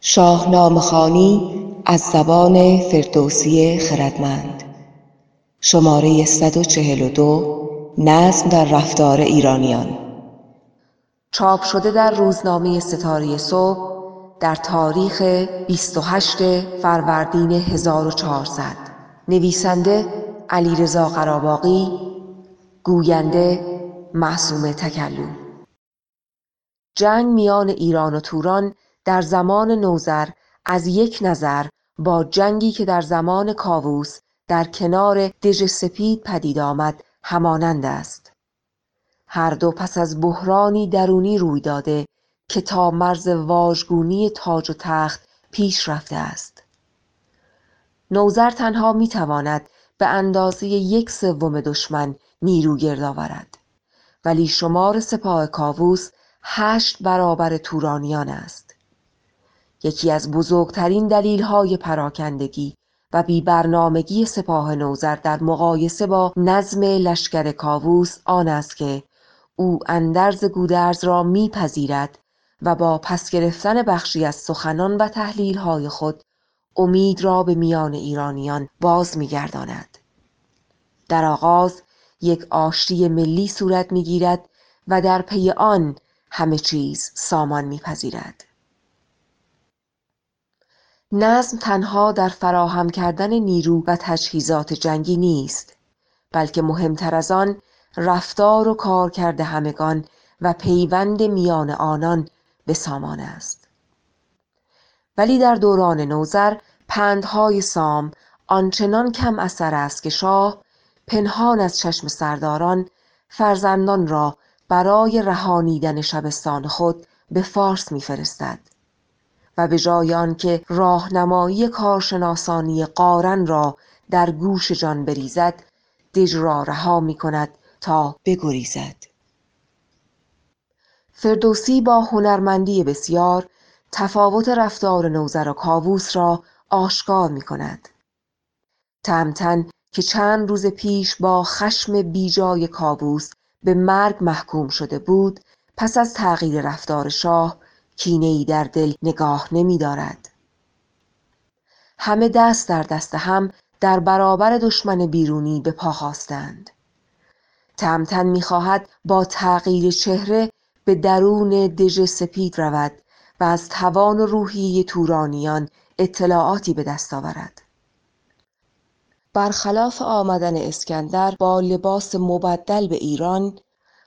شاهنامه خانی از زبان فردوسی خردمند. شماره 142 نظم در رفتار ایرانیان. چاپ شده در روزنامه ستاره صبح در تاریخ 28 فروردین 1400 نویسنده علیرضا قراباقی گوینده معصومه تکلم. جنگ میان ایران و توران در زمان نوذر از یک نظر با جنگی که در زمان کاووس در کنار دژ سپید پدید آمد همانند است. هر دو پس از بحرانی درونی روی داده که تا مرز واژگونی تاج و تخت پیش رفته است. نوذر تنها می تواند به اندازه یک سوم دشمن نیرو گرد آورد ولی شمار سپاه کاووس هشت برابر تورانیان است. یکی از بزرگترین دلیلهای پراکندگی و بیبرنامگی سپاه نوذر در مقایسه با نظم لشکر کاووس آن است که او اندرز گودرز را میپذیرد و با پس گرفتن بخشی از سخنان و تحلیلهای خود امید را به میان ایرانیان باز میگرداند. در آغاز یک آشتی ملی صورت می‌گیرد و در پی آن همه چیز سامان میپذیرد. نظم تنها در فراهم کردن نیرو و تجهیزات جنگی نیست بلکه مهمتر از آن رفتار و کارکرد همگان و پیوند میان آنان به سامان است. ولی در دوران نوذر پندهای سام آنچنان کم اثر است که شاه پنهان از چشم سرداران فرزندان را برای رهانیدن شبستان خود به فارس میفرستد. و به جای آنکه راهنمایی کارشناسانی قارن را در گوش جان بریزد دژ را رها می کند تا بگریزد. فردوسی با هنرمندی بسیار تفاوت رفتار نوذر و کاووس را آشکار می کند تهمتن که چند روز پیش با خشم بیجای کاووس به مرگ محکوم شده بود پس از تغییر رفتار شاه کینه در دل نگاه نمی دارد. همه دست در دست هم در برابر دشمن بیرونی به پا خواستند تهمتن می‌خواهد با تغییر چهره به درون دژ سپید رود و از توان و روحیه تورانیان اطلاعاتی به دست آورد. برخلاف آمدن اسکندر با لباس مبدل به ایران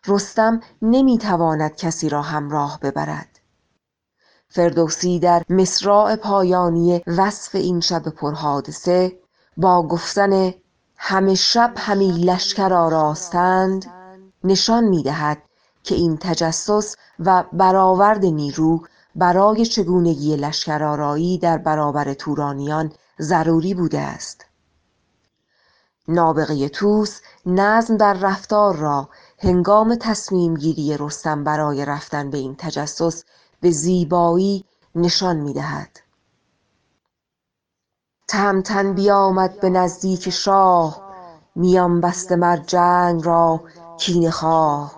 رستم نمی‌تواند کسی را همراه ببرد. فردوسی در مصراع پایانی وصف این شب پرحادثه با گفتن همه شب همی لشکر آراستند نشان می‌دهد که این تجسس و برآورد نیرو برای چگونگی لشکرآرایی در برابر تورانیان ضروری بوده است. نابغه طوس نظم در رفتار را هنگام تصمیم گیری رستم برای رفتن به این تجسس به زیبایی نشان می‌دهد. تهمتن بیامد به نزدیک شاه میان بسته مر جنگ را کینه خواه.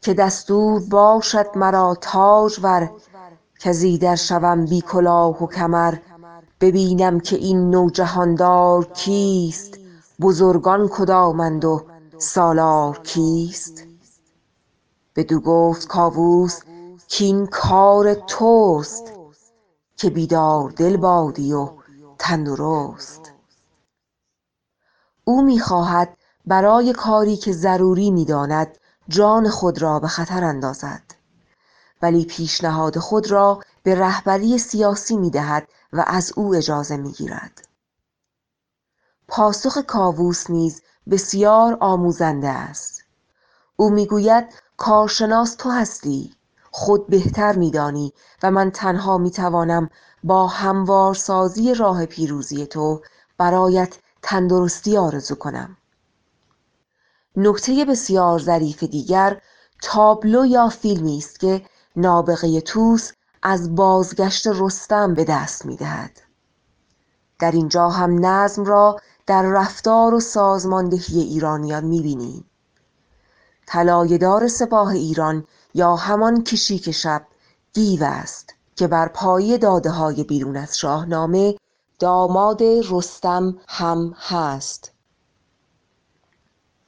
که دستور باشد مرا تاجور کز ایدر شوم بی کلاه و کمر. ببینم که این نوجهاندار کیست بزرگان کدامند و سالار کیست. بدو گفت کاووس کاین کار توست که بیدار دل بادی و تندرست. او می‌خواهد برای کاری که ضروری می‌داند جان خود را به خطر اندازد ولی پیشنهاد خود را به رهبری سیاسی می‌دهد و از او اجازه می‌گیرد. پاسخ کاووس نیز بسیار آموزنده است. او می‌گوید کارشناس تو هستی. خود بهتر میدانی و من تنها می‌توانم با هموارسازی راه پیروزی تو برایت تندرستی آرزو کنم. نکته بسیار ظریف دیگر تابلو یا فیلمی است که نابغه طوس از بازگشت رستم به دست می‌دهد. در اینجا هم نظم را در رفتار و سازماندهی ایرانیان می‌بینیم. طلایهدار سپاه ایران یا همان کشیک شب دیو است که بر پایی داده های بیرون از شاهنامه داماد رستم هم هست.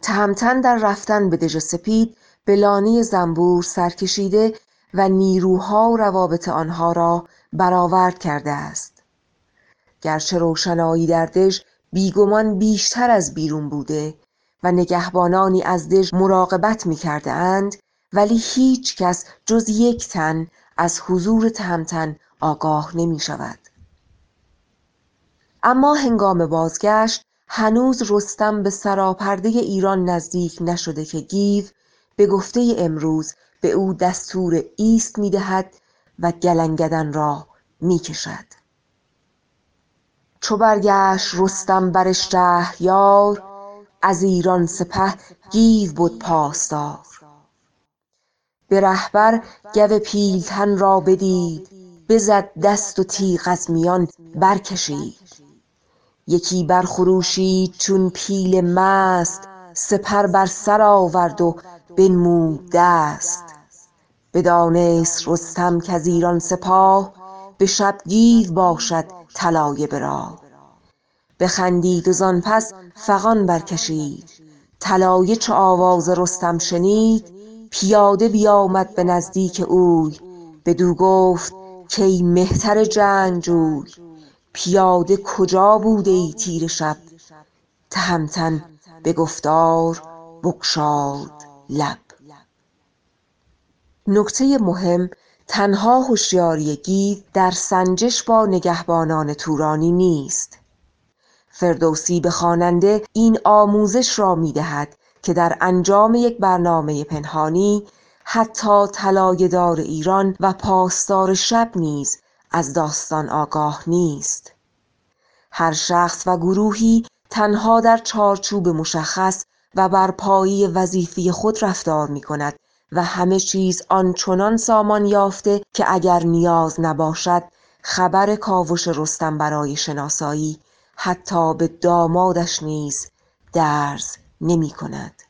تهمتن در رفتن به دژ سپید به لانه زنبور سرکشیده و نیروها و روابط آنها را برآورد کرده است. گرچه روشنایی در دژ بیگمان بیشتر از بیرون بوده و نگهبانانی از دژ مراقبت می کرده اند ولی هیچ کس جز یک تن از حضور تهمتن آگاه نمی شود. اما هنگام بازگشت هنوز رستم به سراپرده ایران نزدیک نشده که گیو به گفته امروز به او دستور ایست می دهد و گلنگدن را می کشد. چو برگشت رستم بر شهریار از ایران سپه گیو بد پاسدار. به رهبر گو پیلتن را بدید بزد دست و تیغ از میان برکشید. یکی برخروشید چون پیل مست سپر بر سر آورد و بنمود دست. بدانست رستم کز ایران سپاه به شب گیو باشد طلایه به راه. بخندید و زان پس فغان برکشید. طلایه چو آواز رستم شنید پیاده بیامد به نزدیک اوی. بدو گفت کای مهتر جنگجوی پیاده کجا بوده ای تیره شب؟ تهمتن به گفتار بگشاد لب. نکته مهم تنها هوشیاری گیو در سنجش با نگهبانان تورانی نیست. فردوسی به خواننده این آموزش را می دهد که در انجام یک برنامه پنهانی حتی طلایه دار ایران و پاسدار شب نیز از داستان آگاه نیست. هر شخص و گروهی تنها در چارچوب مشخص و بر پایه وظیفه خود رفتار می کند و همه چیز آنچنان سامان یافته که اگر نیاز نباشد خبر کاوش رستم برای شناسایی حتی به دامادش نیز درز نمی کند